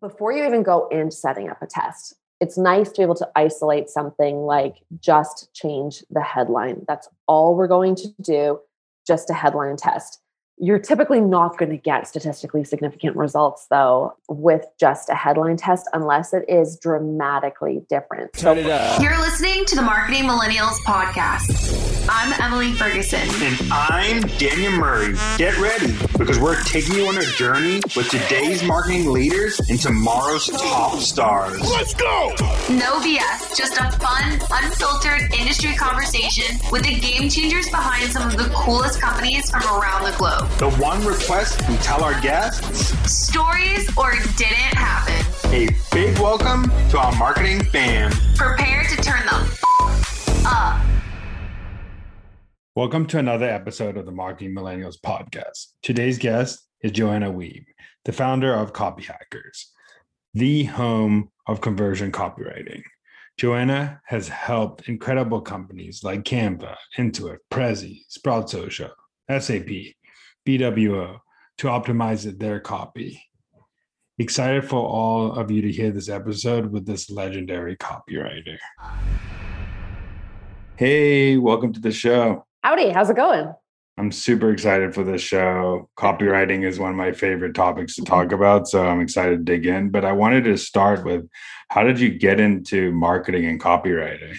before you even go into setting up a test, it's nice to be able to isolate something like just change the headline. That's all we're going to do, just a headline test. You're typically not going to get statistically significant results, though, with just a headline test, unless it is dramatically different. Turn it up. You're listening to the Marketing Millennials Podcast. I'm Emily Ferguson. And I'm Daniel Murray. Get ready because we're taking you on a journey with today's marketing leaders and tomorrow's top stars. Let's go. No BS, just a fun, unfiltered industry conversation with the game changers behind some of the coolest companies from around the globe. The one request we tell our guests Stories or didn't happen. a big welcome to our marketing fam. Prepare to turn the f- up. Welcome to another episode of the Marketing Millennials podcast. Today's guest is Joanna Wiebe, the founder of Copyhackers, the home of conversion copywriting. Joanna has helped incredible companies like Canva, Intuit, Prezi, Sprout Social, SAP, VWO to optimize their copy. Excited for all of you to hear this episode with this legendary copywriter. Hey, welcome to the show. Howdy, how's it going? I'm super excited for this show. Copywriting is one of my favorite topics to talk about, so I'm excited to dig in. But I wanted to start with how did you get into marketing and copywriting?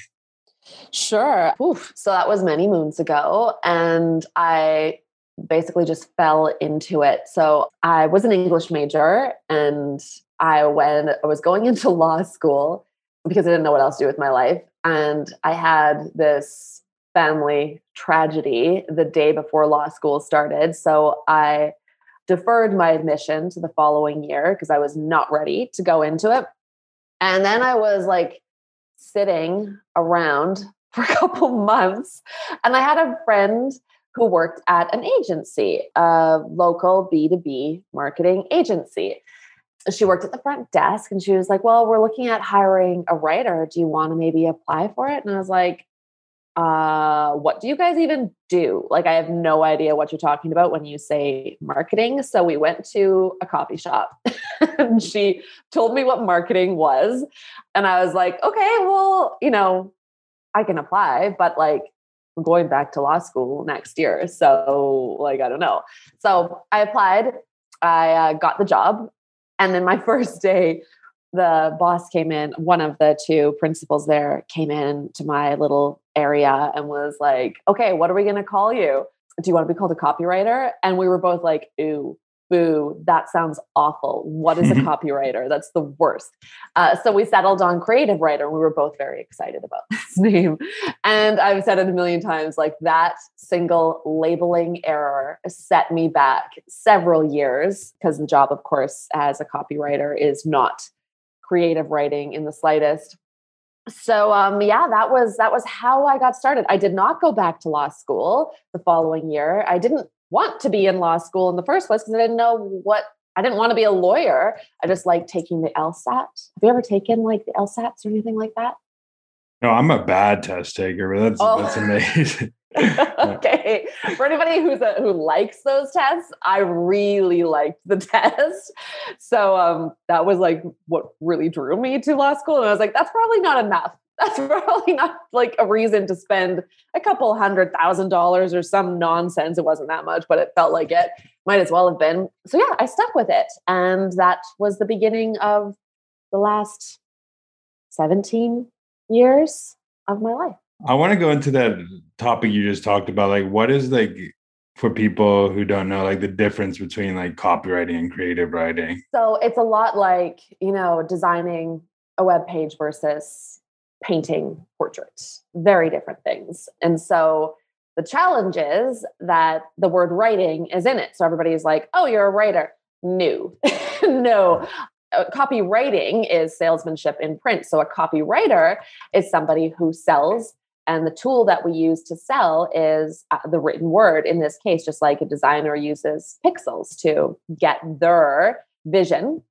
Sure. Oof. So that was many moons ago. And I basically just fell into it. So I was an English major and I when I was going into law school because I didn't know what else to do with my life. And I had this family tragedy the day before law school started. So I deferred my admission to the following year because I was not ready to go into it. And then I was like sitting around for a couple months. And I had a friend who worked at an agency, a local B2B marketing agency. She worked at the front desk and she was like, Well, we're looking at hiring a writer. Do you want to maybe apply for it? And I was like, uh, what do you guys even do? Like, I have no idea what you're talking about when you say marketing. So we went to a coffee shop and she told me what marketing was. And I was like, okay, well, you know, I can apply, but like, I'm going back to law school next year. So, like, I don't know. So I applied, I uh, got the job. And then my first day, the boss came in, one of the two principals there came in to my little area and was like, okay, what are we going to call you? Do you want to be called a copywriter? And we were both like, ooh, boo, that sounds awful. What is a copywriter? That's the worst. Uh, so we settled on creative writer. We were both very excited about this name. And I've said it a million times like that single labeling error set me back several years because the job, of course, as a copywriter is not creative writing in the slightest so um, yeah that was that was how i got started i did not go back to law school the following year i didn't want to be in law school in the first place because i didn't know what i didn't want to be a lawyer. I just like taking the lsat have you ever taken like the lsats or anything like that? No, I'm a bad test taker, but that's Oh. that's amazing. okay. For anybody who's a, who likes those tests i really liked the test. So um that was like what really drew me to law school and i was like that's probably not enough that's probably not like a reason to spend a couple hundred thousand dollars or some nonsense it wasn't that much but it felt like it might as well have been so yeah i stuck with it and that was the beginning of the last 17 years of my life I want to go into that topic you just talked about. Like, what is like for people who don't know, like the difference between like copywriting and creative writing? So it's a lot like, you know, designing a web page versus painting portraits, very different things. And so the challenge is that the word writing is in it. So everybody's like, oh, you're a writer. No, no. Copywriting is salesmanship in print. So a copywriter is somebody who sells and the tool that we use to sell is uh, the written word in this case, just like a designer uses pixels to get their vision,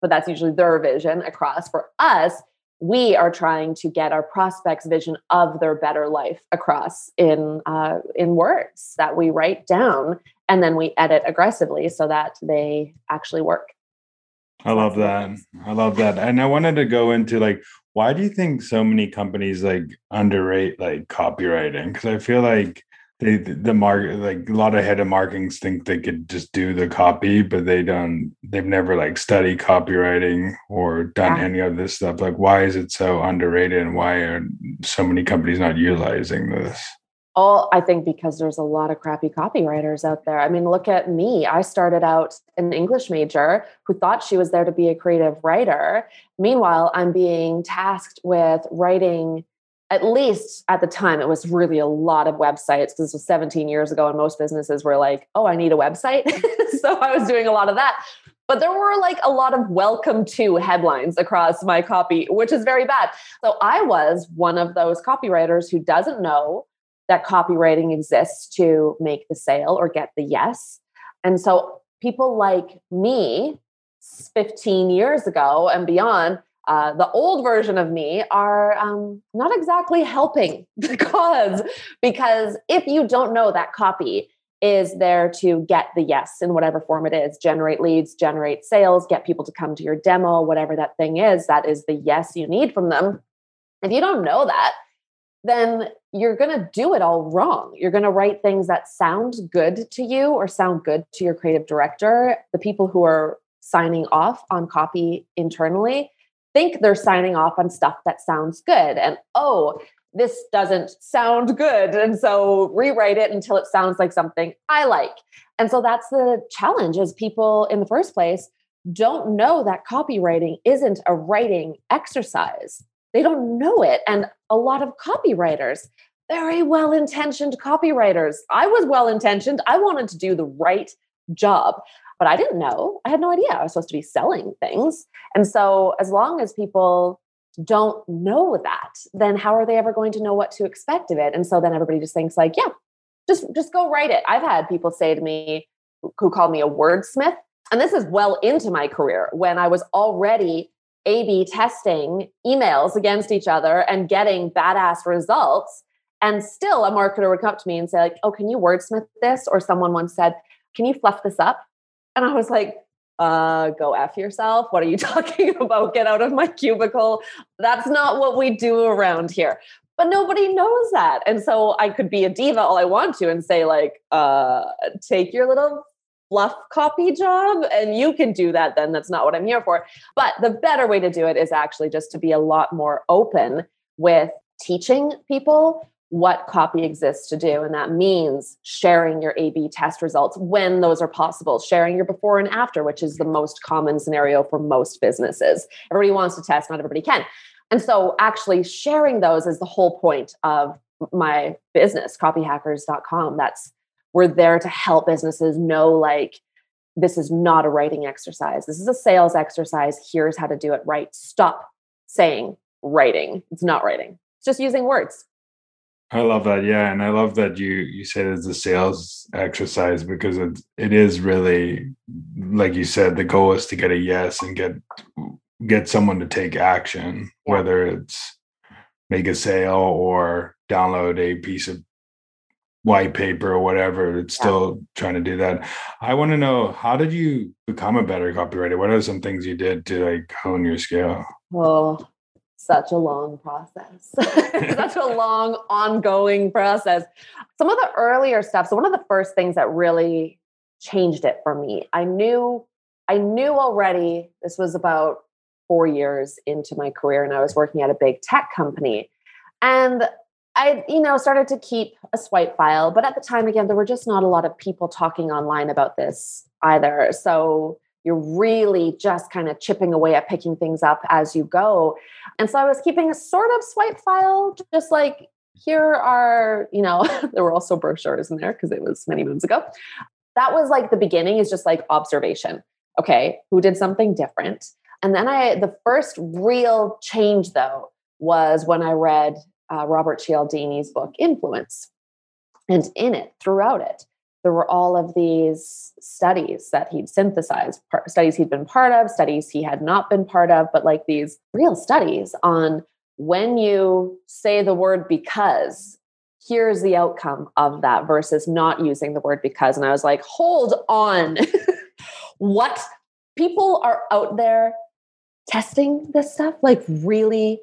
but that's usually their vision across. For us, we are trying to get our prospects' vision of their better life across in uh, in words that we write down and then we edit aggressively so that they actually work. I love that. I love that. And I wanted to go into like, why do you think so many companies like underrate like copywriting? Because I feel like they the market like a lot of head of markings think they could just do the copy, but they don't. They've never like studied copywriting or done yeah. any of this stuff. Like, why is it so underrated, and why are so many companies not utilizing this? all I think because there's a lot of crappy copywriters out there. I mean, look at me. I started out an English major who thought she was there to be a creative writer. Meanwhile, I'm being tasked with writing at least at the time it was really a lot of websites because this was 17 years ago and most businesses were like, "Oh, I need a website." so I was doing a lot of that. But there were like a lot of welcome to headlines across my copy, which is very bad. So I was one of those copywriters who doesn't know that copywriting exists to make the sale or get the yes. And so people like me 15 years ago and beyond, uh, the old version of me are um, not exactly helping the cause because if you don't know that copy is there to get the yes in whatever form it is generate leads generate sales get people to come to your demo whatever that thing is that is the yes you need from them if you don't know that then you're going to do it all wrong. You're going to write things that sound good to you or sound good to your creative director. The people who are signing off on copy internally think they're signing off on stuff that sounds good. And oh, this doesn't sound good. And so rewrite it until it sounds like something I like. And so that's the challenge is people in the first place don't know that copywriting isn't a writing exercise. They don't know it. And a lot of copywriters, very well intentioned copywriters. I was well intentioned. I wanted to do the right job, but I didn't know. I had no idea I was supposed to be selling things. And so, as long as people don't know that, then how are they ever going to know what to expect of it? And so then everybody just thinks like, yeah, just just go write it. I've had people say to me who called me a wordsmith, and this is well into my career when I was already a B testing emails against each other and getting badass results. And still, a marketer would come up to me and say, like, oh, can you wordsmith this? Or someone once said, can you fluff this up? And I was like, uh, go F yourself. What are you talking about? Get out of my cubicle. That's not what we do around here. But nobody knows that. And so I could be a diva all I want to and say, like, uh, take your little fluff copy job and you can do that then that's not what i'm here for but the better way to do it is actually just to be a lot more open with teaching people what copy exists to do and that means sharing your a b test results when those are possible sharing your before and after which is the most common scenario for most businesses everybody wants to test not everybody can and so actually sharing those is the whole point of my business copyhackers.com that's we're there to help businesses know like this is not a writing exercise. This is a sales exercise. Here's how to do it right. Stop saying writing. It's not writing. It's just using words. I love that. Yeah, and I love that you you said it's a sales exercise because it it is really like you said the goal is to get a yes and get get someone to take action whether it's make a sale or download a piece of white paper or whatever it's still trying to do that. I want to know how did you become a better copywriter? What are some things you did to like hone your skill? Oh such a long process. Such a long ongoing process. Some of the earlier stuff so one of the first things that really changed it for me i knew i knew already this was about four years into my career and i was working at a big tech company. And I, you know, started to keep a swipe file, but at the time, again, there were just not a lot of people talking online about this either. So you're really just kind of chipping away at picking things up as you go. And so I was keeping a sort of swipe file, just like here are, you know, there were also brochures in there because it was many moons ago. That was like the beginning, is just like observation. Okay, who did something different? And then I, the first real change though, was when I read uh, Robert Cialdini's book, Influence. And in it, throughout it, there were all of these studies that he'd synthesized, studies he'd been part of, studies he had not been part of, but like these real studies on when you say the word because, here's the outcome of that versus not using the word because. And I was like, hold on. what people are out there testing this stuff, like really,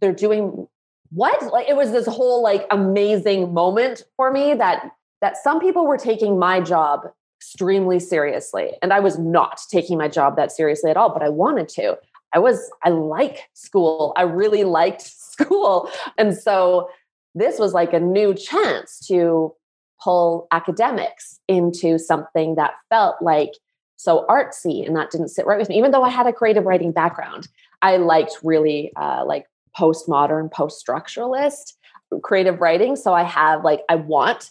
they're doing what? Like it was this whole like amazing moment for me that that some people were taking my job extremely seriously. And i was not taking my job that seriously at all but i wanted to. I was i like school. I really liked school. And so this was like a new chance to pull academics into something that felt like so artsy and that didn't sit right with me. Even though i had a creative writing background i liked really uh, like postmodern post-structuralist creative writing. So i have like i want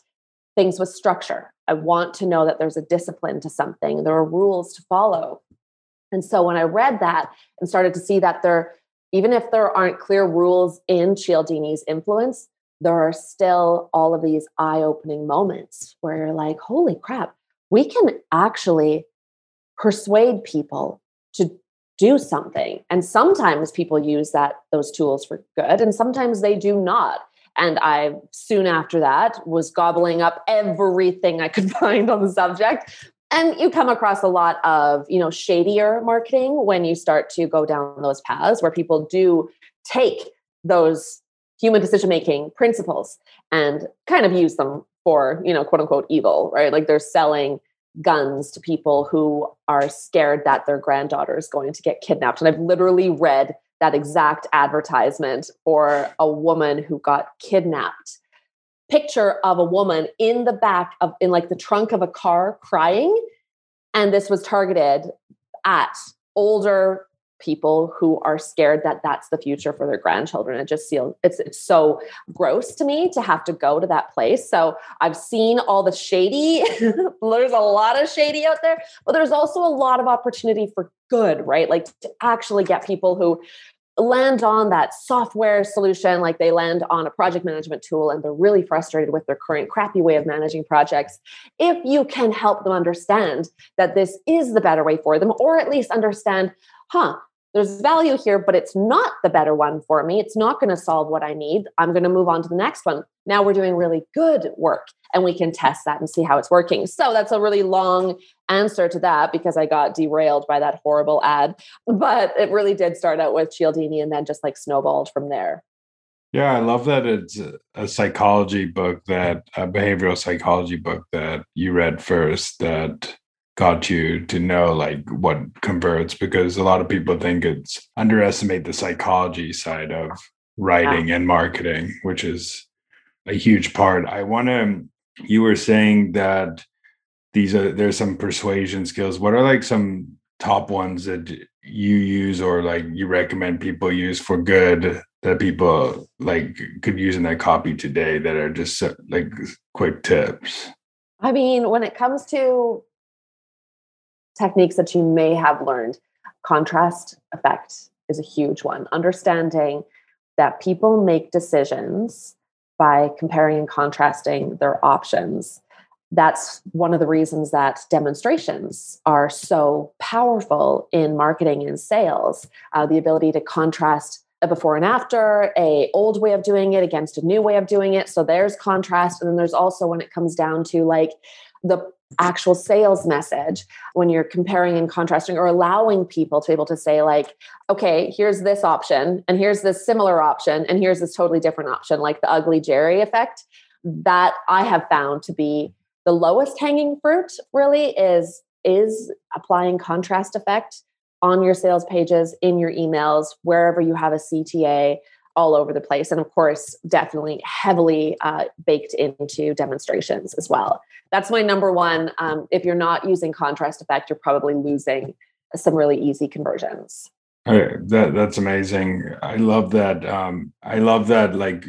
things with structure. I want to know that there's a discipline to something. There are rules to follow. And so when i read that and started to see that there even if there aren't clear rules in cialdini's influence there are still all of these eye-opening moments where you're like holy crap we can actually persuade people to do something. And sometimes people use that those tools for good and sometimes they do not and i soon after that was gobbling up everything i could find on the subject and you come across a lot of you know shadier marketing when you start to go down those paths where people do take those human decision making principles and kind of use them for you know quote unquote evil right like they're selling guns to people who are scared that their granddaughter is going to get kidnapped. And I've literally read that exact advertisement for a woman who got kidnapped. Picture of a woman in the back of, in like the trunk of a car crying. And this was targeted at older people who are scared that that's the future for their grandchildren. It just feels it's it's so gross to me to have to go to that place. So I've seen all the shady. there's a lot of shady out there, but there's also a lot of opportunity for good, right? Like to actually get people who land on that software solution like they land on a project management tool and they're really frustrated with their current crappy way of managing projects if you can help them understand that this is the better way for them or at least understand huh there's value here, but it's not the better one for me. It's not going to solve what I need. I'm going to move on to the next one. Now we're doing really good work and we can test that and see how it's working. So that's a really long answer to that because I got derailed by that horrible ad. But it really did start out with Cialdini and then just like snowballed from there. Yeah, I love that it's a psychology book that a behavioral psychology book that you read first that got you to know like what converts because a lot of people think it's underestimate the psychology side of writing and marketing which is a huge part. I want to you were saying that these are there's some persuasion skills. What are like some top ones that you use or like you recommend people use for good that people like could use in their copy today that are just like quick tips? I mean when it comes to techniques that you may have learned. Contrast effect is a huge one. Understanding that people make decisions by comparing and contrasting their options. That's one of the reasons that demonstrations are so powerful in marketing and sales. Uh, the ability to contrast a before and after, a old way of doing it against a new way of doing it. So there's contrast, and then there's also when it comes down to like the actual sales message when you're comparing and contrasting or allowing people to be able to say like okay here's this option and here's this similar option and here's this totally different option like the ugly jerry effect that i have found to be the lowest hanging fruit really is is applying contrast effect on your sales pages in your emails wherever you have a cta all over the place. And of course, definitely heavily uh, baked into demonstrations as well. That's my number one. Um, if you're not using contrast effect, you're probably losing some really easy conversions. that that's amazing. I love that. Um, I love that. Like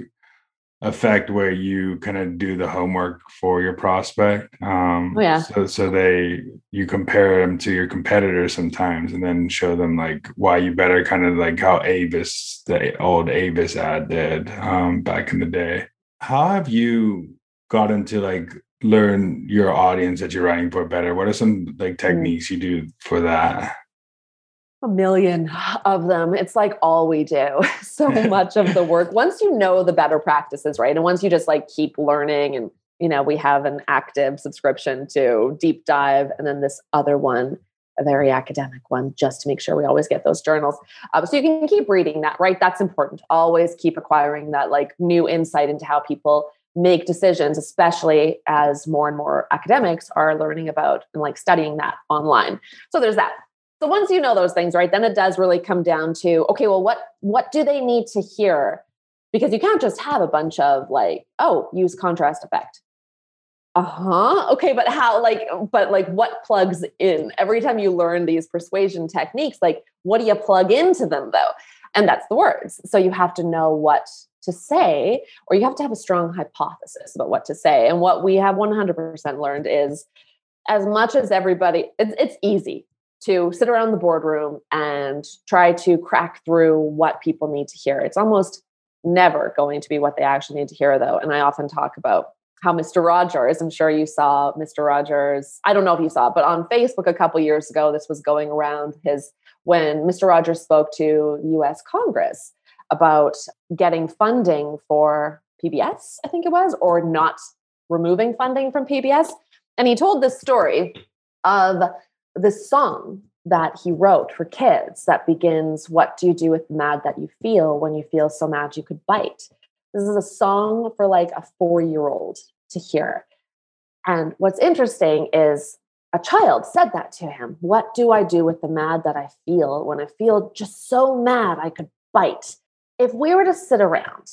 effect where you kind of do the homework for your prospect. Um, oh, yeah. So, so they you compare them to your competitors sometimes, and then show them like why you better, kind of like how Avis, the old Avis ad did um, back in the day. How have you gotten to like learn your audience that you're writing for better? What are some like mm. techniques you do for that? A million of them. It's like all we do. So much of the work. Once you know the better practices, right? And once you just like keep learning and you know, we have an active subscription to Deep Dive and then this other one a very academic one just to make sure we always get those journals. Um, so you can keep reading that, right? That's important. Always keep acquiring that like new insight into how people make decisions, especially as more and more academics are learning about and like studying that online. So there's that. So once you know those things, right, then it does really come down to okay, well, what what do they need to hear? Because you can't just have a bunch of like, oh, use contrast effect. Uh-huh. Okay, but how like but like what plugs in? Every time you learn these persuasion techniques, like what do you plug into them though? And that's the words. So you have to know what to say, or you have to have a strong hypothesis about what to say. And what we have 100% learned is as much as everybody, it's, it's easy to sit around the boardroom and try to crack through what people need to hear. It's almost never going to be what they actually need to hear, though. And I often talk about how Mr. Rogers, I'm sure you saw Mr. Rogers, I don't know if you saw it, but on Facebook a couple years ago, this was going around his when Mr. Rogers spoke to US Congress about getting funding for PBS, I think it was, or not removing funding from PBS. And he told this story of this song that he wrote for kids that begins, What do you do with the mad that you feel when you feel so mad you could bite? This is a song for like a four year old to hear. And what's interesting is a child said that to him. What do I do with the mad that I feel when I feel just so mad I could bite? If we were to sit around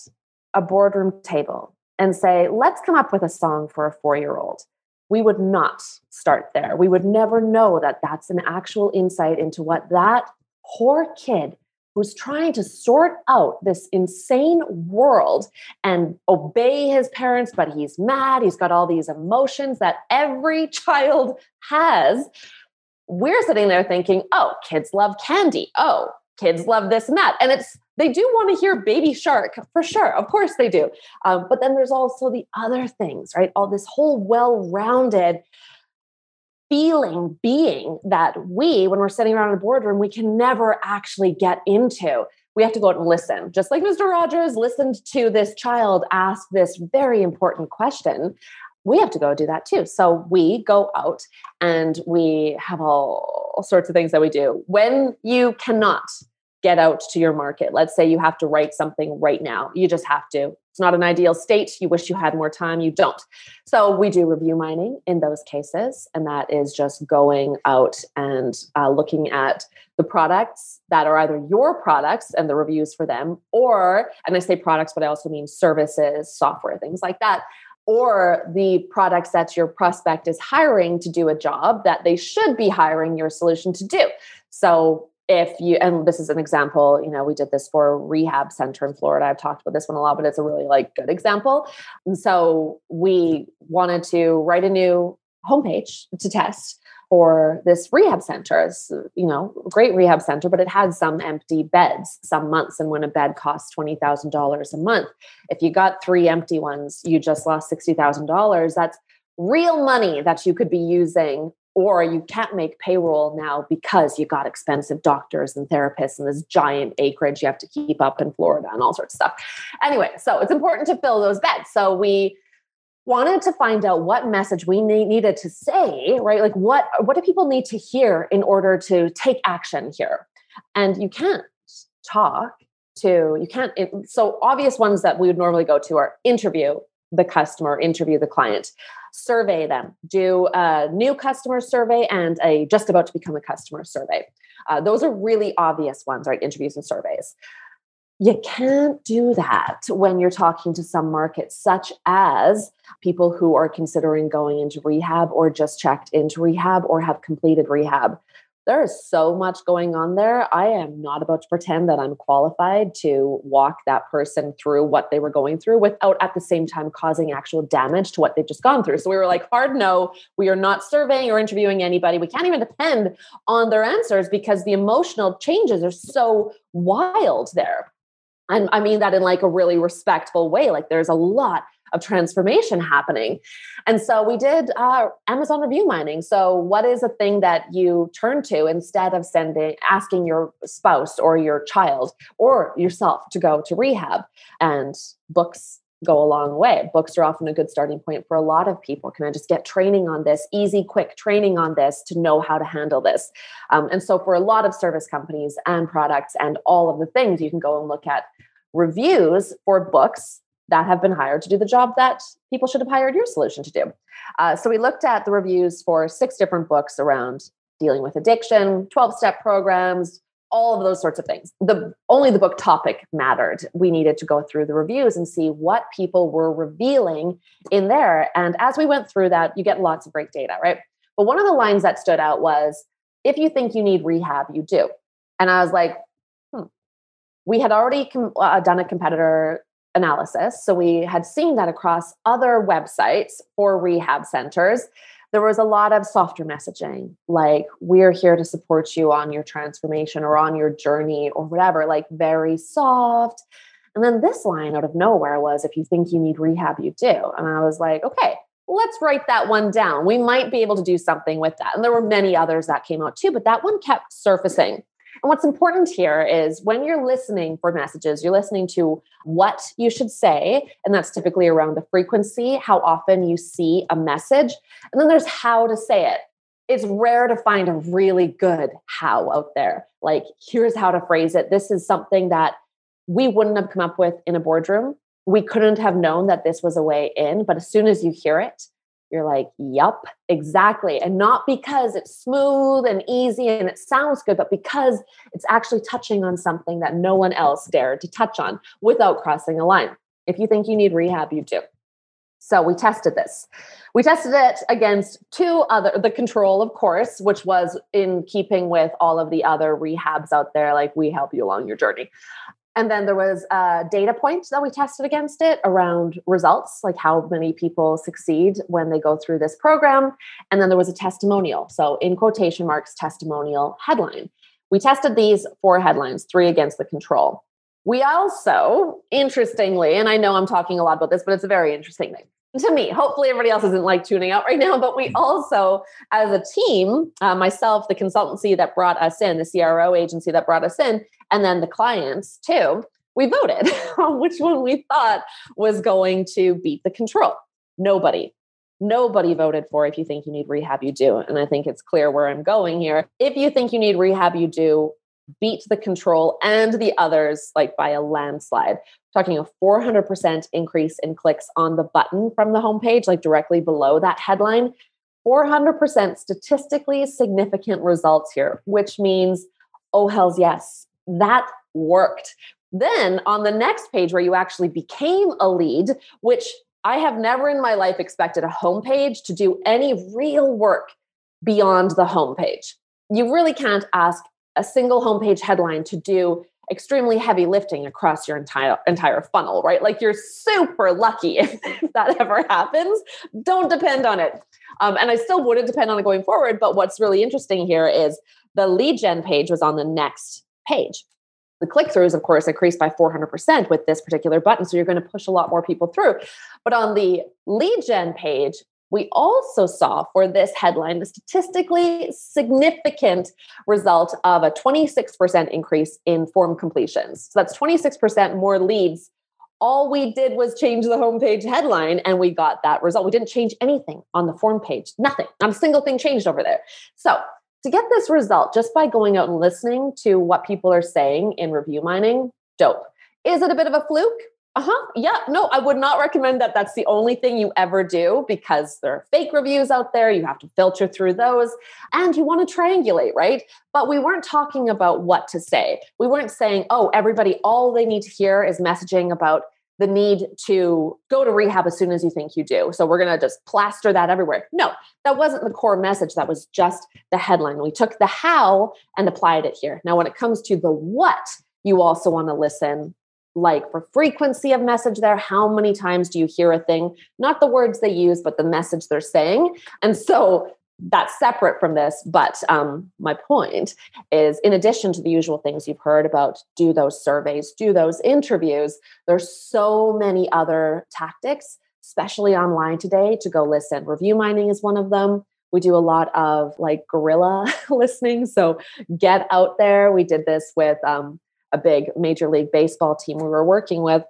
a boardroom table and say, let's come up with a song for a four year old, we would not start there. We would never know that that's an actual insight into what that poor kid who's trying to sort out this insane world and obey his parents, but he's mad. He's got all these emotions that every child has. We're sitting there thinking, oh, kids love candy. Oh, kids love this and that. And it's, they do want to hear Baby Shark for sure. Of course they do. Um, but then there's also the other things, right? All this whole well rounded feeling being that we, when we're sitting around in a boardroom, we can never actually get into. We have to go out and listen. Just like Mr. Rogers listened to this child ask this very important question, we have to go do that too. So we go out and we have all, all sorts of things that we do. When you cannot get out to your market. Let's say you have to write something right now. You just have to. It's not an ideal state. You wish you had more time. You don't. So we do review mining in those cases. And that is just going out and uh, looking at the products that are either your products and the reviews for them, or, and I say products, but I also mean services, software, things like that or the products that your prospect is hiring to do a job that they should be hiring your solution to do. So if you and this is an example you know we did this for a rehab center in florida. I've talked about this one a lot but it's a really like good example. And so we wanted to write a new homepage to test for this rehab center. It's you know great rehab center but it had some empty beds some months. And when a bed costs $20000 a month if you got three empty ones you just lost $60000 that's real money that you could be using or you can't make payroll now because you got expensive doctors and therapists and this giant acreage you have to keep up in Florida and all sorts of stuff. Anyway, so it's important to fill those beds. So we wanted to find out what message we needed to say, right? Like what what do people need to hear in order to take action here? And you can't talk to you can't it, so obvious ones that we would normally go to are interview the customer, interview the client survey them, do a new customer survey and a just about to become a customer survey. Uh, those are really obvious ones, right? Interviews and surveys. You can't do that when you're talking to some markets, such as people who are considering going into rehab or just checked into rehab or have completed rehab there is so much going on there. I am not about to pretend that I'm qualified to walk that person through what they were going through without at the same time causing actual damage to what they've just gone through. So we were like, hard no, we are not surveying or interviewing anybody. We can't even depend on their answers because the emotional changes are so wild there. And I mean that in like a really respectful way. Like there's a lot of transformation happening. And so we did uh, Amazon review mining. So what is a thing that you turn to instead of sending asking your spouse or your child or yourself to go to rehab? And books go a long way. Books are often a good starting point for a lot of people. Can I just get training on this, easy, quick training on this to know how to handle this? Um, and so, for a lot of service companies and products and all of the things, you can go and look at reviews for books that have been hired to do the job that people should have hired your solution to do. Uh, so, we looked at the reviews for six different books around dealing with addiction, 12 step programs, all of those sorts of things. The only the book topic mattered. We needed to go through the reviews and see what people were revealing in there. And as we went through that, you get lots of great data, right? But one of the lines that stood out was if you think you need rehab, you do. And I was like, hmm. We had already com- uh, done a competitor analysis. So we had seen that across other websites for rehab centers there was a lot of softer messaging like we're here to support you on your transformation or on your journey or whatever like very soft. And then this line out of nowhere was if you think you need rehab you do. And i was like okay let's write that one down. We might be able to do something with that. And there were many others that came out too but that one kept surfacing and what's important here is when you're listening for messages, you're listening to what you should say. And that's typically around the frequency, how often you see a message. And then there's how to say it. It's rare to find a really good how out there. Like, here's how to phrase it. This is something that we wouldn't have come up with in a boardroom. We couldn't have known that this was a way in. But as soon as you hear it, you're like, yup, exactly. And not because it's smooth and easy and it sounds good, but because it's actually touching on something that no one else dared to touch on without crossing a line. If you think you need rehab, you do. So we tested this. We tested it against two other, the control, of course, which was in keeping with all of the other rehabs out there, like we help you along your journey. And then there was a data point that we tested against it around results, like how many people succeed when they go through this program. And then there was a testimonial. So, in quotation marks, testimonial headline. We tested these four headlines, three against the control. We also, interestingly, and I know I'm talking a lot about this, but it's a very interesting thing to me. Hopefully, everybody else isn't like tuning out right now. But we also, as a team, uh, myself, the consultancy that brought us in, the CRO agency that brought us in, and then the clients too, we voted on which one we thought was going to beat the control. Nobody. Nobody voted for if you think you need rehab, you do. And I think it's clear where I'm going here. If you think you need rehab, you do beat the control and the others like by a landslide. Talking a 400% increase in clicks on the button from the homepage, like directly below that headline. 400% statistically significant results here, which means, oh, hells yes, that worked. Then on the next page where you actually became a lead, which I have never in my life expected a homepage to do any real work beyond the homepage. You really can't ask a single homepage headline to do extremely heavy lifting across your entire entire funnel, right? Like you're super lucky if, that ever happens. Don't depend on it. Um, and I still wouldn't depend on it going forward. But what's really interesting here is the lead gen page was on the next page. The click throughs, of course, increased by 400% with this particular button. So you're going to push a lot more people through. But on the lead gen page, we also saw for this headline the statistically significant result of a 26% increase in form completions. So that's 26% more leads. All we did was change the homepage headline and we got that result. We didn't change anything on the form page, nothing. Not a single thing changed over there. So, to get this result just by going out and listening to what people are saying in review mining, dope. Is it a bit of a fluke? Uh-huh yeah no i would not recommend that that's the only thing you ever do because there are fake reviews out there you have to filter through those and you want to triangulate right but we weren't talking about what to say we weren't saying oh everybody all they need to hear is messaging about the need to go to rehab as soon as you think you do. So we're going to just plaster that everywhere. No, that wasn't the core message. That was just the headline. We took the how and applied it here. Now, when it comes to the what, you also want to listen like for frequency of message there? How many times do you hear a thing? Not the words they use but the message they're saying. And so that's separate from this but um, my point is in addition to the usual things you've heard about do those surveys do those interviews there's so many other tactics especially online today to go listen. Review mining is one of them. We do a lot of like guerrilla listening so get out there. We did this with um, a big major league baseball team we were working with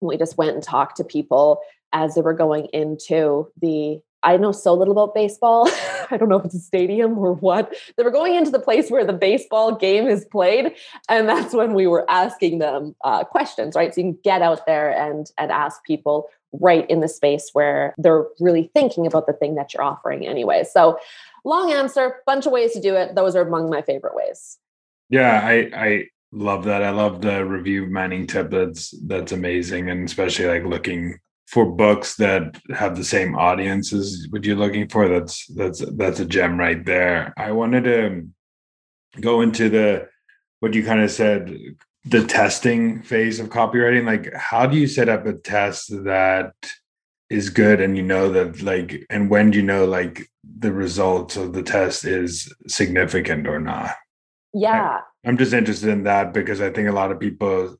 We just went and talked to people as they were going into the I know so little about baseball. I don't know if it's a stadium or what. They were going into the place where the baseball game is played, and that's when we were asking them uh, questions, right? So you can get out there and and ask people right in the space where they're really thinking about the thing that you're offering, anyway. So, long answer, bunch of ways to do it. Those are among my favorite ways. Yeah, I I love that. I love the review mining tip. That's that's amazing, and especially like looking for books that have the same audience as what you're looking for. That's that's that's a gem right there. I wanted to go into the what you kind of said the testing phase of copywriting. Like how do you set up a test that is good and you know that like and when do you know like the results of the test is significant or not? Yeah i'm just interested in that because i think a lot of people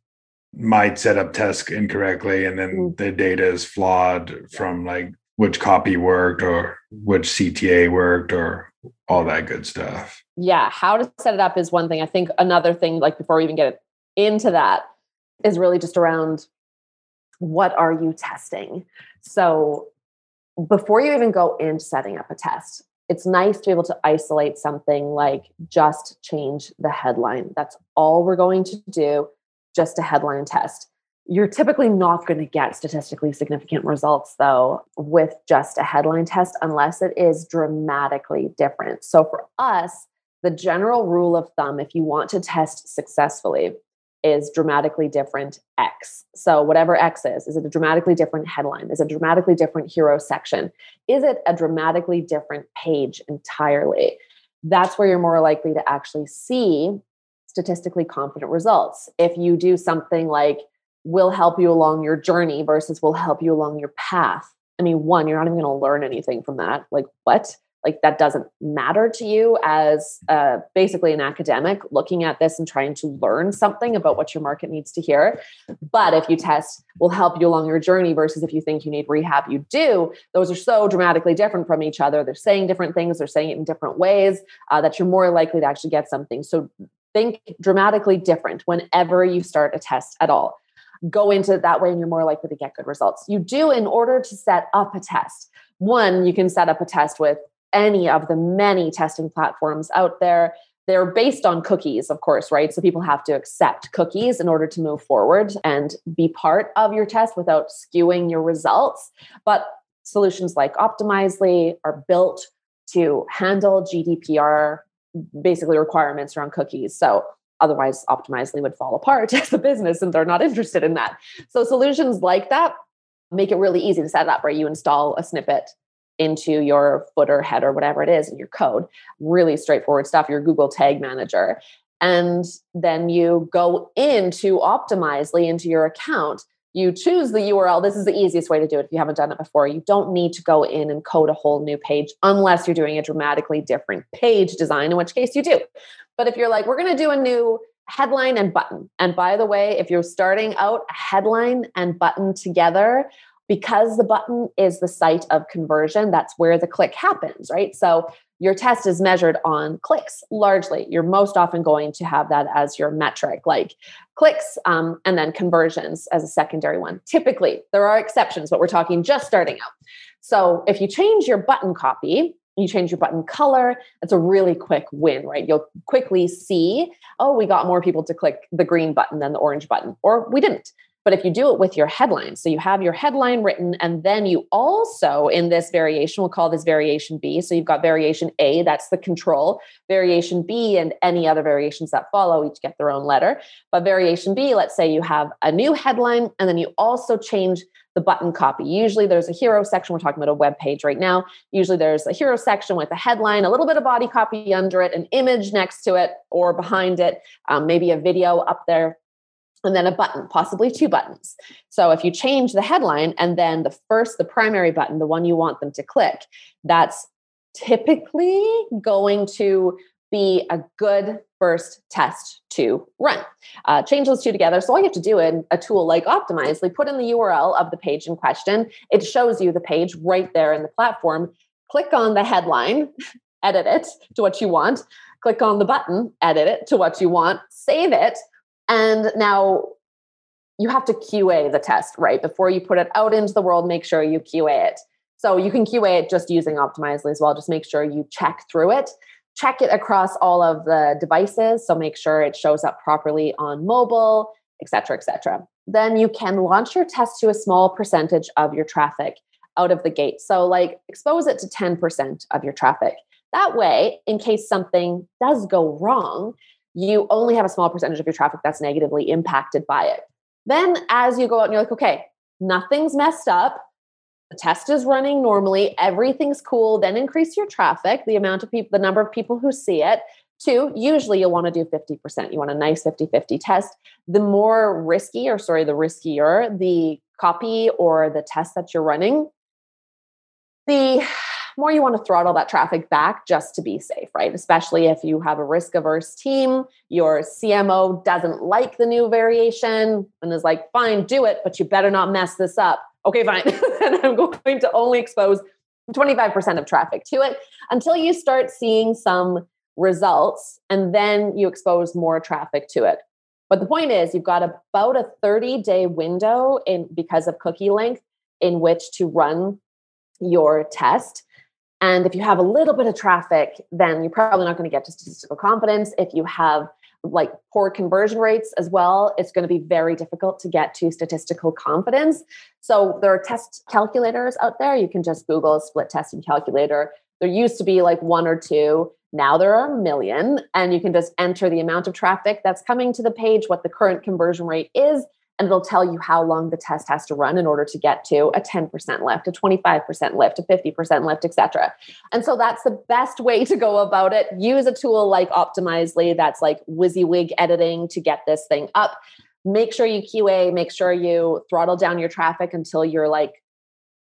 might set up tests incorrectly and then mm. the data is flawed from like which copy worked or which CTA worked or all that good stuff. Yeah, how to set it up is one thing. I think another thing, like before we even get into that, is really just around what are you testing? So before you even go into setting up a test, it's nice to be able to isolate something like just change the headline. That's all we're going to do just a headline test. You're typically not going to get statistically significant results, though, with just a headline test unless it is dramatically different. So, for us, the general rule of thumb, if you want to test successfully, is dramatically different X. So, whatever X is, is it a dramatically different headline? Is it a dramatically different hero section? Is it a dramatically different page entirely? That's where you're more likely to actually see statistically confident results. If you do something like will help you along your journey versus will help you along your path. I mean, one, you're not even going to learn anything from that. Like, what? Like, that doesn't matter to you as uh, basically an academic looking at this and trying to learn something about what your market needs to hear. But if you test will help you along your journey versus if you think you need rehab, you do, those are so dramatically different from each other. They're saying different things, they're saying it in different ways uh, that you're more likely to actually get something. So think dramatically different whenever you start a test at all. Go into it that way and you're more likely to get good results. You do in order to set up a test. One, you can set up a test with any of the many testing platforms out there. They're based on cookies, of course, right? So people have to accept cookies in order to move forward and be part of your test without skewing your results. But solutions like Optimizely are built to handle GDPR basically requirements around cookies. So otherwise Optimizely would fall apart as a business and they're not interested in that. So solutions like that make it really easy to set up, right? You install a snippet into your footer, header, whatever it is in your code. Really straightforward stuff, your Google Tag Manager. And then you go into Optimizely into your account you choose the URL. This is the easiest way to do it if you haven't done it before. You don't need to go in and code a whole new page unless you're doing a dramatically different page design, in which case you do. But if you're like, we're going to do a new headline and button. And by the way, if you're starting out a headline and button together, because the button is the site of conversion, that's where the click happens, right? So your test is measured on clicks largely. You're most often going to have that as your metric, like clicks um, and then conversions as a secondary one. Typically, there are exceptions, but we're talking just starting out. So if you change your button copy, you change your button color, it's a really quick win, right? You'll quickly see, oh, we got more people to click the green button than the orange button, or we didn't. But if you do it with your headline, so you have your headline written, and then you also, in this variation, we'll call this variation B. So you've got variation A, that's the control. Variation B and any other variations that follow each get their own letter. But variation B, let's say you have a new headline, and then you also change the button copy. Usually there's a hero section. We're talking about a web page right now. Usually there's a hero section with a headline, a little bit of body copy under it, an image next to it or behind it, um, maybe a video up there and then a button, possibly two buttons. So if you change the headline and then the first, the primary button, the one you want them to click, that's typically going to be a good first test to run. Uh, change those two together. So all you have to do in a tool like Optimizely, put in the URL of the page in question. It shows you the page right there in the platform. Click on the headline, edit it to what you want. Click on the button, edit it to what you want, save it, and now you have to QA the test, right? Before you put it out into the world, make sure you QA it. So you can QA it just using Optimizely as well. Just make sure you check through it. Check it across all of the devices. So make sure it shows up properly on mobile, et cetera, et cetera. Then you can launch your test to a small percentage of your traffic out of the gate. So, like, expose it to 10% of your traffic. That way, in case something does go wrong, you only have a small percentage of your traffic that's negatively impacted by it. Then, as you go out and you're like, okay, nothing's messed up, the test is running normally, everything's cool, then increase your traffic, the amount of people, the number of people who see it. Two, usually you'll want to do 50%. You want a nice 50 50 test. The more risky, or sorry, the riskier the copy or the test that you're running, the more you want to throttle that traffic back just to be safe, right? Especially if you have a risk averse team, your CMO doesn't like the new variation and is like, fine, do it, but you better not mess this up. Okay, fine. and I'm going to only expose 25% of traffic to it until you start seeing some results and then you expose more traffic to it. But the point is, you've got about a 30 day window in because of cookie length in which to run your test. And if you have a little bit of traffic, then you're probably not going to get to statistical confidence. If you have like poor conversion rates as well, it's going to be very difficult to get to statistical confidence. So there are test calculators out there. You can just Google split testing calculator. There used to be like one or two. Now there are a million, and you can just enter the amount of traffic that's coming to the page, what the current conversion rate is, and it'll tell you how long the test has to run in order to get to a 10% lift, a 25% lift, a 50% lift, etc. And so that's the best way to go about it. Use a tool like Optimizely that's like WYSIWYG editing to get this thing up. Make sure you QA, make sure you throttle down your traffic until you're like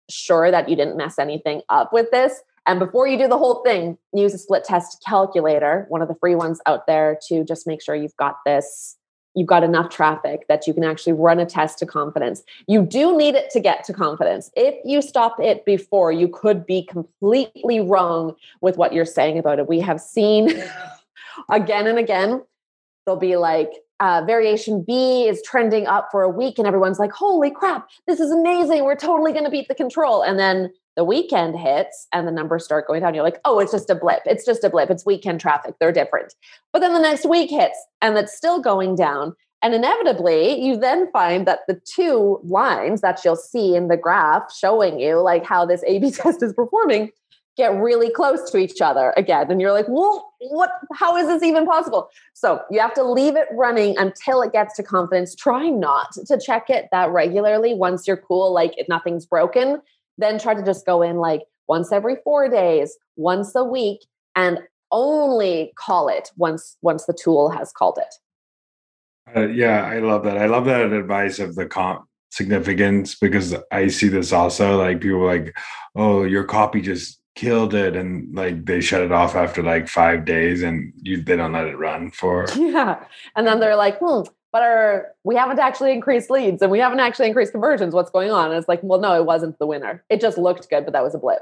sure that you didn't mess anything up with this. And before you do the whole thing, use a split test calculator, one of the free ones out there, to just make sure you've got this you've got enough traffic that you can actually run a test to confidence. You do need it to get to confidence. If you stop it before, you could be completely wrong with what you're saying about it. We have seen again and again, there'll be like, uh, variation B is trending up for a week, and everyone's like, holy crap, this is amazing. We're totally going to beat the control. And then the weekend hits and the numbers start going down. You're like, oh, it's just a blip. It's just a blip. It's weekend traffic. They're different. But then the next week hits and it's still going down. And inevitably, you then find that the two lines that you'll see in the graph showing you like how this A B test is performing get really close to each other again. And you're like, well, what, how is this even possible? So you have to leave it running until it gets to confidence. Try not to check it that regularly once you're cool, like if nothing's broken then try to just go in like once every four days, once a week, and only call it once once the tool has called it. Uh, yeah, I love that. I love that advice of the comp significance because I see this also. Like people like, oh, your copy just killed it, and like they shut it off after like five days, and you they don't let it run for yeah, and then they're like, hmm, but our we haven't actually increased leads and we haven't actually increased conversions. What's going on? And it's like, well, no, it wasn't the winner. It just looked good, but that was a blip.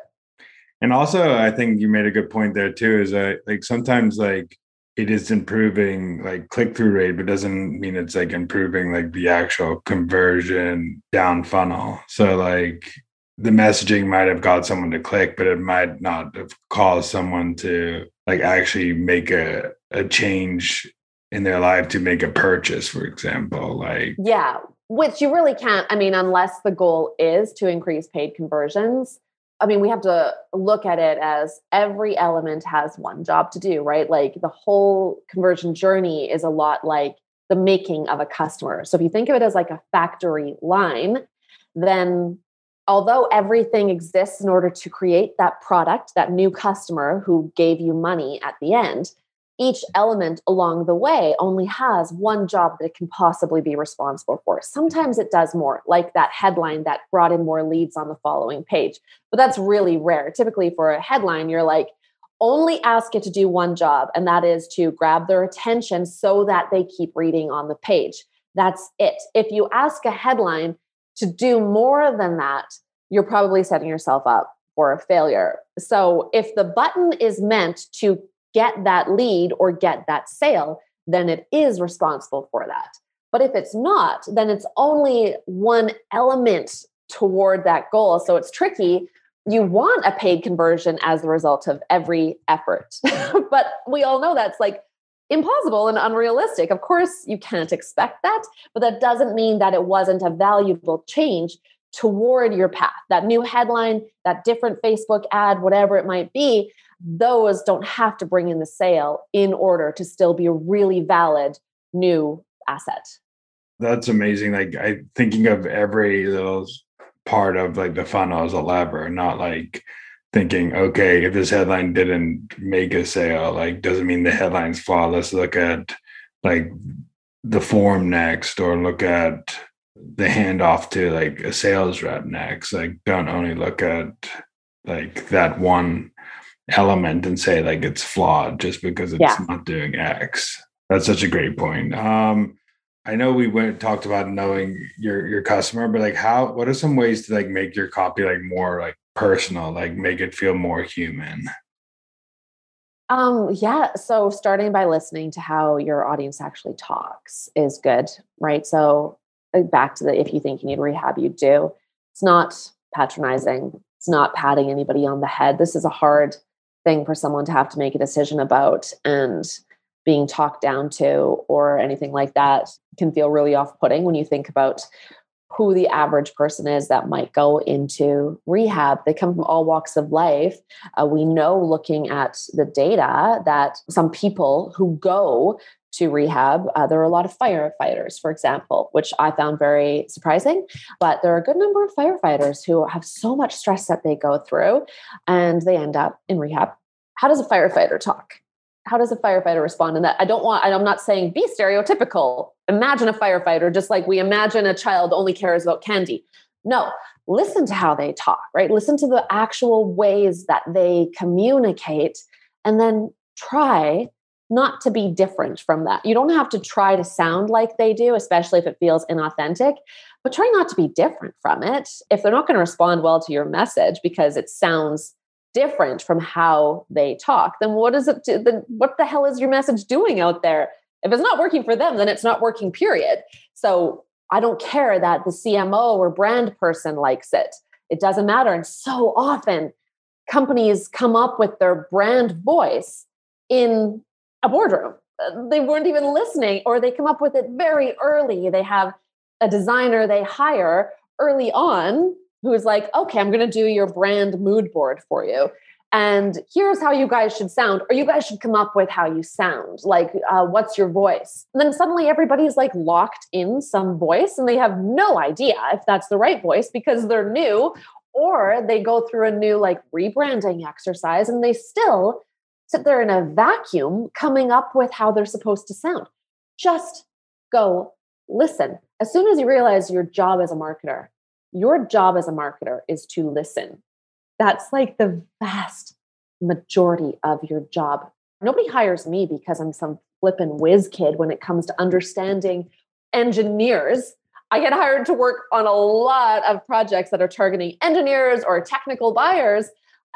And also, I think you made a good point there too. Is that like sometimes like it is improving like click through rate, but doesn't mean it's like improving like the actual conversion down funnel. So like the messaging might have got someone to click, but it might not have caused someone to like actually make a a change in their life to make a purchase, for example. Like, yeah, which you really can't. I mean, unless the goal is to increase paid conversions. I mean, we have to look at it as every element has one job to do, right? Like the whole conversion journey is a lot like the making of a customer. So if you think of it as like a factory line, then although everything exists in order to create that product, that new customer who gave you money at the end, each element along the way only has one job that it can possibly be responsible for. Sometimes it does more, like that headline that brought in more leads on the following page. But that's really rare. Typically, for a headline, you're like, only ask it to do one job, and that is to grab their attention so that they keep reading on the page. That's it. If you ask a headline to do more than that, you're probably setting yourself up for a failure. So if the button is meant to get that lead or get that sale, then it is responsible for that. But if it's not, then it's only one element toward that goal. So it's tricky. You want a paid conversion as the result of every effort. but we all know that's like impossible and unrealistic. Of course, you can't expect that, but that doesn't mean that it wasn't a valuable change toward your path. That new headline, that different Facebook ad, whatever it might be, those don't have to bring in the sale in order to still be a really valid new asset. That's amazing. Like I thinking of every little part of like the funnel as a lever, not like thinking, okay, if this headline didn't make a sale, like doesn't mean the headline's flawless. Look at like the form next, or look at the handoff to like a sales rep next. Like don't only look at like that one element and say like it's flawed just because it's yeah. not doing X. That's such a great point. Um, I know we went talked about knowing your your customer, but like how what are some ways to like make your copy like more like personal, like make it feel more human? Um, yeah. So starting by listening to how your audience actually talks is good, right? So uh, back to the if you think you need rehab, you do. It's not patronizing. It's not patting anybody on the head. This is a hard thing for someone to have to make a decision about and being talked down to or anything like that can feel really off-putting when you think about who the average person is that might go into rehab. They come from all walks of life. Uh, we know looking at the data that some people who go to rehab, uh, there are a lot of firefighters, for example, which I found very surprising. But there are a good number of firefighters who have so much stress that they go through and they end up in rehab. How does a firefighter talk? how does a firefighter respond in that i don't want i'm not saying be stereotypical imagine a firefighter just like we imagine a child only cares about candy no listen to how they talk right listen to the actual ways that they communicate and then try not to be different from that you don't have to try to sound like they do especially if it feels inauthentic but try not to be different from it if they're not going to respond well to your message because it sounds different from how they talk, then what is it? To, then what the hell is your message doing out there? If it's not working for them, then it's not working. Period. So I don't care that the CMO or brand person likes it. It doesn't matter. And so often, companies come up with their brand voice in a boardroom. They weren't even listening, or they come up with it very early. They have a designer they hire early on who's like, okay, I'm going to do your brand mood board for you. And here's how you guys should sound, or you guys should come up with how you sound. Like, uh, what's your voice? And then suddenly everybody's like locked in some voice and they have no idea if that's the right voice because they're new, or they go through a new like rebranding exercise and they still sit there in a vacuum coming up with how they're supposed to sound. Just go listen. As soon as you realize your job as a marketer your job as a marketer is to listen. That's like the vast majority of your job. Nobody hires me because I'm some flippin' whiz kid when it comes to understanding engineers. I get hired to work on a lot of projects that are targeting engineers or technical buyers.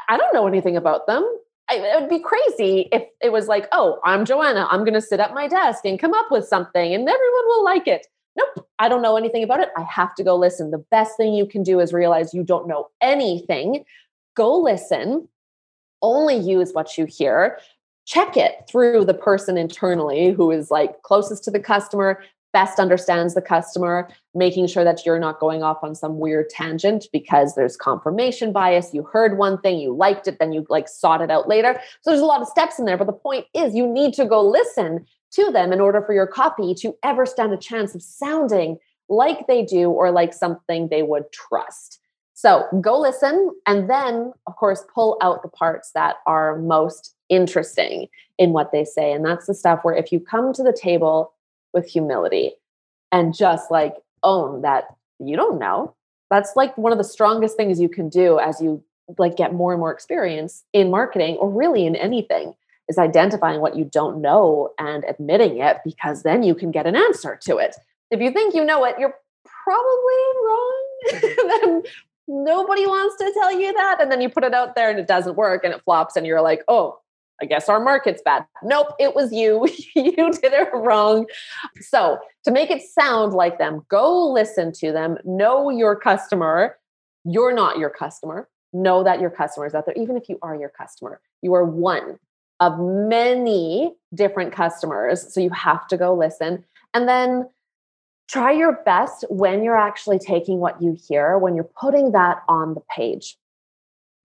I don't know anything about them. It would be crazy if it was like, oh, I'm Joanna. I'm going to sit at my desk and come up with something and everyone will like it nope, I don't know anything about it. I have to go listen. The best thing you can do is realize you don't know anything. Go listen, only use what you hear. Check it through the person internally who is like closest to the customer, best understands the customer, making sure that you're not going off on some weird tangent because there's confirmation bias. You heard one thing, you liked it, then you like sought it out later. So there's a lot of steps in there. But the point is, you need to go listen to them in order for your copy to ever stand a chance of sounding like they do or like something they would trust. So go listen and then, of course, pull out the parts that are most interesting in what they say. And that's the stuff where if you come to the table with humility and just like own that you don't know, that's like one of the strongest things you can do as you like get more and more experience in marketing or really in anything is identifying what you don't know and admitting it because then you can get an answer to it. If you think you know it, you're probably wrong. then nobody wants to tell you that. And then you put it out there and it doesn't work and it flops and you're like, oh, I guess our market's bad. Nope, it was you. you did it wrong. So, to make it sound like them, go listen to them, know your customer. You're not your customer. Know that your customer is out there, even if you are your customer. You are one of many different customers. So, you have to go listen. And then try your best when you're actually taking what you hear, when you're putting that on the page.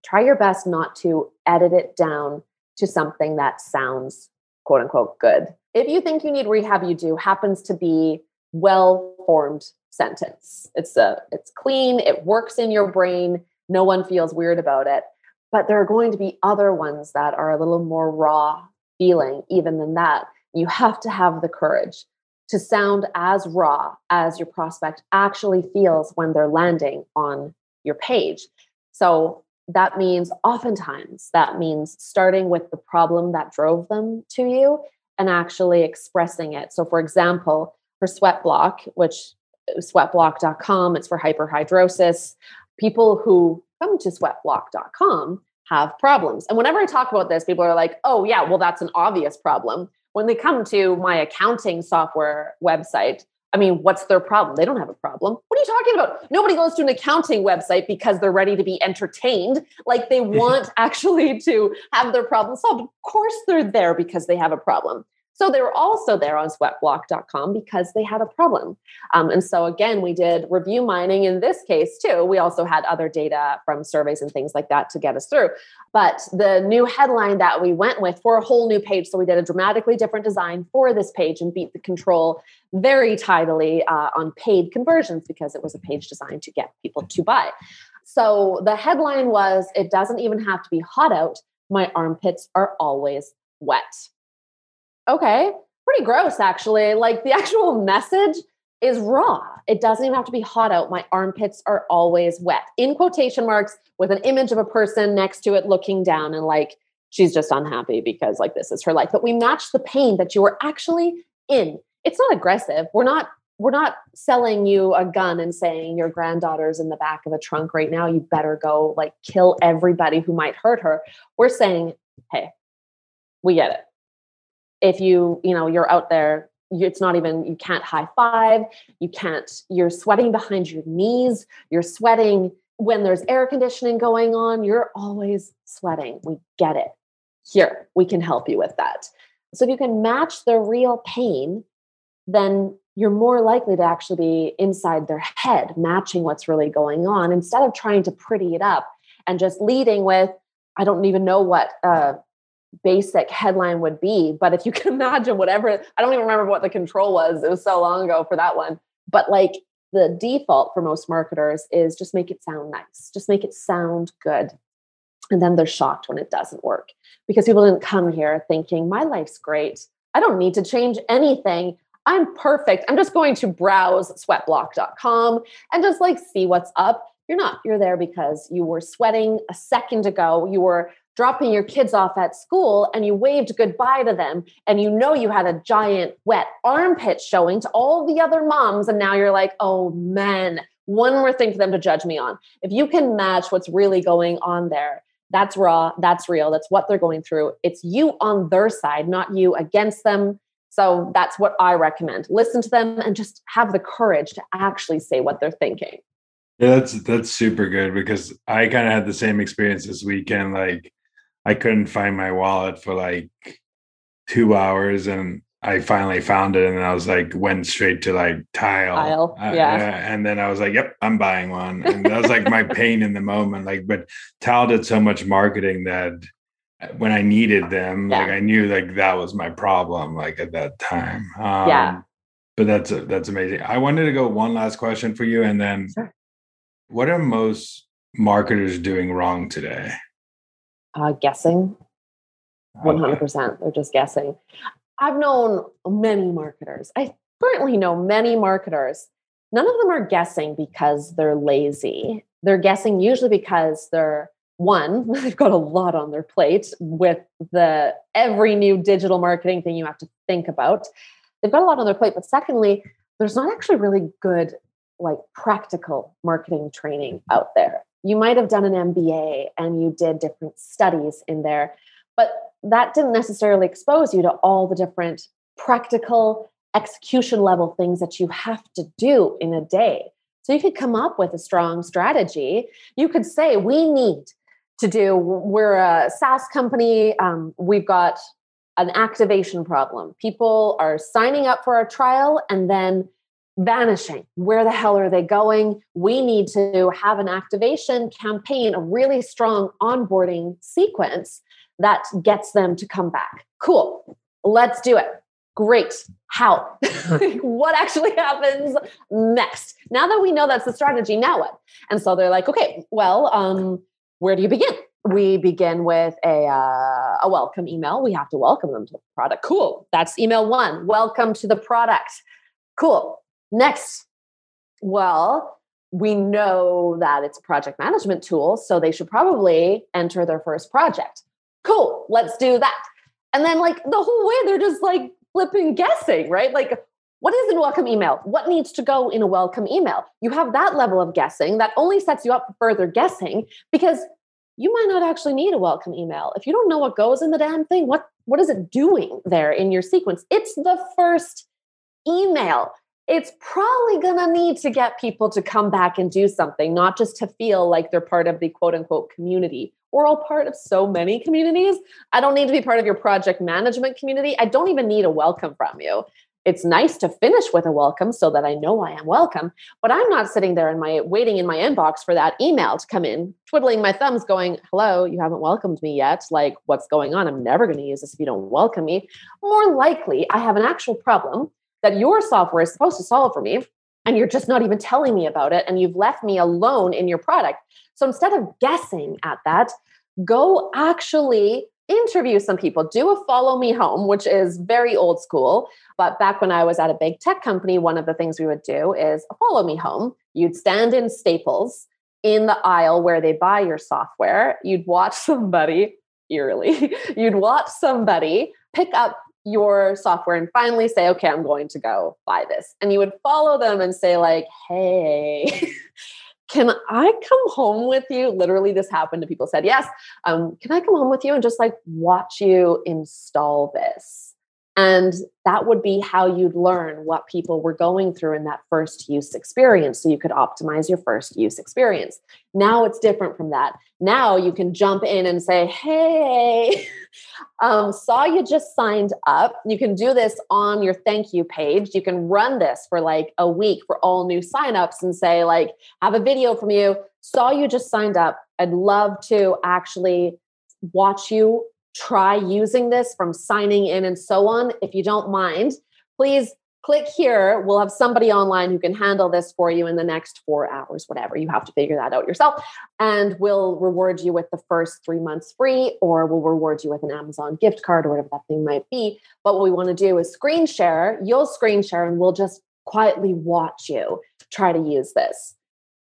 Try your best not to edit it down to something that sounds quote unquote good. If you think you need rehab, you do happens to be well formed sentence. It's a it's clean, it works in your brain, no one feels weird about it. But there are going to be other ones that are a little more raw feeling even than that. You have to have the courage to sound as raw as your prospect actually feels when they're landing on your page. So that means oftentimes that means starting with the problem that drove them to you and actually expressing it. So, for example, for sweat block, which uh, sweatblock.com, it's for hyperhidrosis. People who come to sweatblock.com have problems. And whenever I talk about this, people are like, oh, yeah, well, that's an obvious problem. When they come to my accounting software website, I mean, what's their problem? They don't have a problem. What are you talking about? Nobody goes to an accounting website because they're ready to be entertained. Like they want actually to have their problem solved. Of course, they're there because they have a problem. So they were also there on sweatblock.com because they had a problem. Um, and so again, we did review mining in this case too. We also had other data from surveys and things like that to get us through. But the new headline that we went with for a whole new page, so we did a dramatically different design for this page and beat the control very tidily uh, on paid conversions because it was a page designed to get people to buy. So the headline was It doesn't even have to be hot out. My armpits are always wet okay, pretty gross actually. Like the actual message is raw. It doesn't even have to be hot out. My armpits are always wet. In quotation marks with an image of a person next to it looking down and like she's just unhappy because like this is her life. But we match the pain that you were actually in. It's not aggressive. We're not we're not selling you a gun and saying your granddaughter's in the back of a trunk right now. You better go like kill everybody who might hurt her. We're saying, hey, we get it if you you know you're out there it's not even you can't high five you can't you're sweating behind your knees you're sweating when there's air conditioning going on you're always sweating. We get it. Here we can help you with that. So if you can match the real pain then you're more likely to actually be inside their head matching what's really going on instead of trying to pretty it up and just leading with i don't even know what uh, basic headline would be. But if you can imagine whatever, I don't even remember what the control was. It was so long ago for that one. But like the default for most marketers is just make it sound nice, just make it sound good. And then they're shocked when it doesn't work because people didn't come here thinking, my life's great. I don't need to change anything. I'm perfect. I'm just going to browse sweatblock.com and just like see what's up. You're not. You're there because you were sweating a second ago. You were dropping your kids off at school and you waved goodbye to them and you know you had a giant wet armpit showing to all the other moms and now you're like oh man one more thing for them to judge me on. If you can match what's really going on there that's raw that's real that's what they're going through. It's you on their side not you against them. So that's what i recommend. Listen to them and just have the courage to actually say what they're thinking. Yeah, that's that's super good because I kind of had the same experience this weekend. Like I couldn't find my wallet for like two hours and I finally found it and I was like went straight to like tile. Tile. Uh, yeah. Uh, and then I was like, yep, I'm buying one. And that was like my pain in the moment. Like, but Tile did so much marketing that uh, when I needed them, yeah. like I knew like that was my problem, like at that time. Um, yeah. But that's that's amazing. I wanted to go one last question for you, and then sure. what are most marketers doing wrong today? Uh, guessing. One hundred percent, they're just guessing. I've known many marketers. I currently know many marketers. None of them are guessing because they're lazy. They're guessing usually because they're one, they've got a lot on their plate with the every new digital marketing thing you have to think about. They've got a lot on their plate, but secondly, there's not actually really good like practical marketing training out there you might have done an MBA and you did different studies in there, but that didn't necessarily expose you to all the different practical execution level things that you have to do in a day. So you could come up with a strong strategy. You could say, we need to do, we're a SaaS company, um, we've got an activation problem. People are signing up for a trial and then vanishing. Where the hell are they going? We need to have an activation campaign, a really strong onboarding sequence that gets them to come back. Cool. Let's do it. Great. How? what actually happens next? Now that we know that's the strategy, now what? And so they're like, okay, well, um, where do you begin? We begin with a uh, a welcome email. We have to welcome them to the product. Cool. That's email one. Welcome to the product. Cool. Next. Well, we know that it's a project management tool, so they should probably enter their first project. Cool. Let's do that. And then, like, the whole way, they're just like flipping guessing, right? Like, what is a welcome email? What needs to go in a welcome email? You have that level of guessing that only sets you up for further guessing because you might not actually need a welcome email. If you don't know what goes in the damn thing, what what is it doing there in your sequence? It's the first email. It's probably going to need to get people to come back and do something, not just to feel like they're part of the quote unquote community. We're all part of so many communities. I don't need to be part of your project management community. I don't even need a welcome from you it's nice to finish with a welcome so that I know I am welcome. But I'm not sitting there in my waiting in my inbox for that email to come in, twiddling my thumbs, going, Hello, you haven't welcomed me yet. Like, what's going on? I'm never going to use this if you don't welcome me. More likely, I have an actual problem that your software is supposed to solve for me. And you're just not even telling me about it. And you've left me alone in your product. So instead of guessing at that, go actually interview some people, do a follow me home, which is very old school. But back when I was at a big tech company, one of the things we would do is a follow me home. You'd stand in Staples in the aisle where they buy your software. You'd watch somebody, eerily, you'd watch somebody pick up your software and finally say, okay, I'm going to go buy this. And you would follow them and say, like, hey, can I come home with you? Literally, this happened to people said, yes. Um, can I come home with you and just like watch you install this? And that would be how you'd learn what people were going through in that first use experience. So you could optimize your first use experience. Now it's different from that. Now you can jump in and say, Hey, um, saw you just signed up. You can do this on your thank you page. You can run this for like a week for all new signups and say, like, have a video from you. Saw you just signed up. I'd love to actually watch you try using this from signing in and so on, if you don't mind, please click here. We'll have somebody online who can handle this for you in the next four hours, whatever. You have to figure that out yourself. And we'll reward you with the first three months free, or we'll reward you with an Amazon gift card or whatever that thing might be. But what we want to do is screen share. You'll screen share and we'll just quietly watch you try to use this.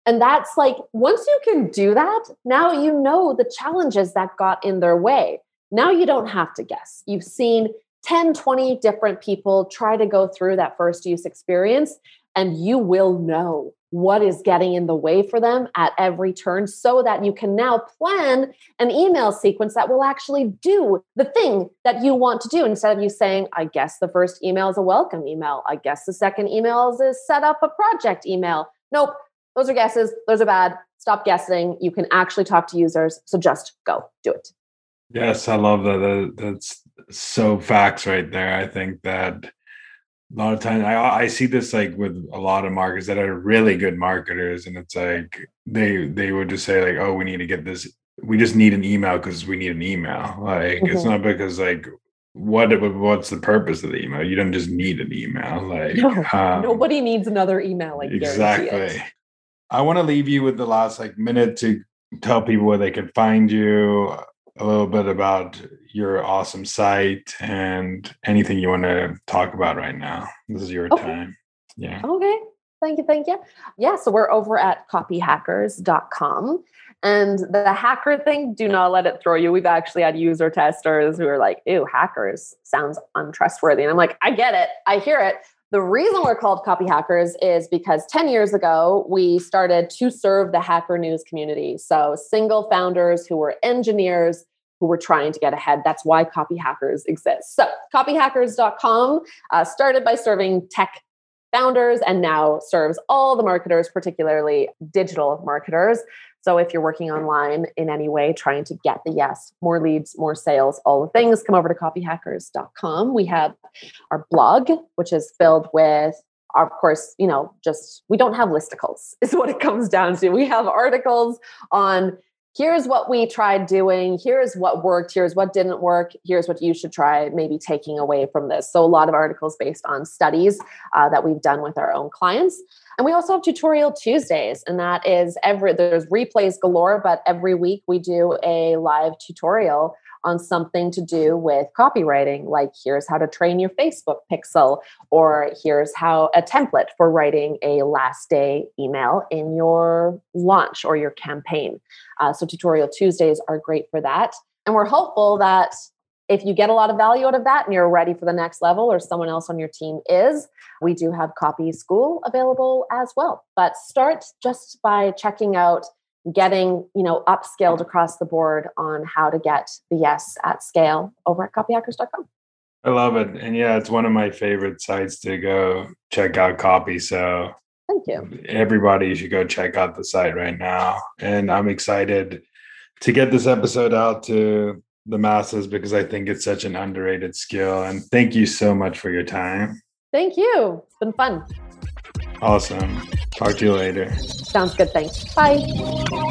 And that's like, once you can do that, now you know the challenges that got in their way. Now you don't have to guess. You've seen 10, 20 different people try to go through that first use experience, and you will know what is getting in the way for them at every turn so that you can now plan an email sequence that will actually do the thing that you want to do instead of you saying, I guess the first email is a welcome email. I guess the second email is a set up a project email. Nope, those are guesses. Those are bad. Stop guessing. You can actually talk to users. So just go do it. Yes, I love that. That's so facts right there. I think that a lot of times I I see this like with a lot of marketers that are really good marketers, and it's like they they would just say like, oh, we need to get this. We just need an email because we need an email. Like mm-hmm. it's not because like what what's the purpose of the email? You don't just need an email. Like no, um, nobody needs another email. Like exactly. I want to leave you with the last like minute to tell people where they can find you a little bit about your awesome site and anything you want to talk about right now. This is your okay. time. Yeah. Okay. Thank you. Thank you. Yeah. So we're over at copyhackers.com. And the hacker thing, do not let it throw you. We've actually had user testers who are like, ew, hackers sounds untrustworthy. And I'm like, I get it. I hear it. The reason we're called copy hackers is because 10 years ago, we started to serve the hacker news community. So, single founders who were engineers who were trying to get ahead. That's why Copy Hackers exists. So, copyhackers.com uh, started by serving tech founders and now serves all the marketers, particularly digital marketers. So if you're working online in any way, trying to get the yes, more leads, more sales, all the things, come over to copyhackers.com. We have our blog, which is filled with of course, you know, just we don't have listicles, is what it comes down to. We have articles on here's what we tried doing, here's what worked, here's what didn't work, here's what you should try maybe taking away from this. So, a lot of articles based on studies uh, that we've done with our own clients. And we also have tutorial Tuesdays, and that is every there's replays galore, but every week we do a live tutorial on something to do with copywriting, like here's how to train your Facebook pixel, or here's how a template for writing a last day email in your launch or your campaign. Uh, so, tutorial Tuesdays are great for that. And we're hopeful that if you get a lot of value out of that and you're ready for the next level or someone else on your team is we do have copy school available as well. But start just by checking out getting you know upskilled across the board on how to get the yes at scale over at copyhackers.com i love it. And yeah it's one of my favorite sites to go check out copy. So thank you. everybody should go check out the site right now. And i'm excited to get this episode out to the masses because i think it's such an underrated skill and thank you so much for your time thank you it's been fun Awesome. Talk to you later. Sounds good. Thanks. Bye.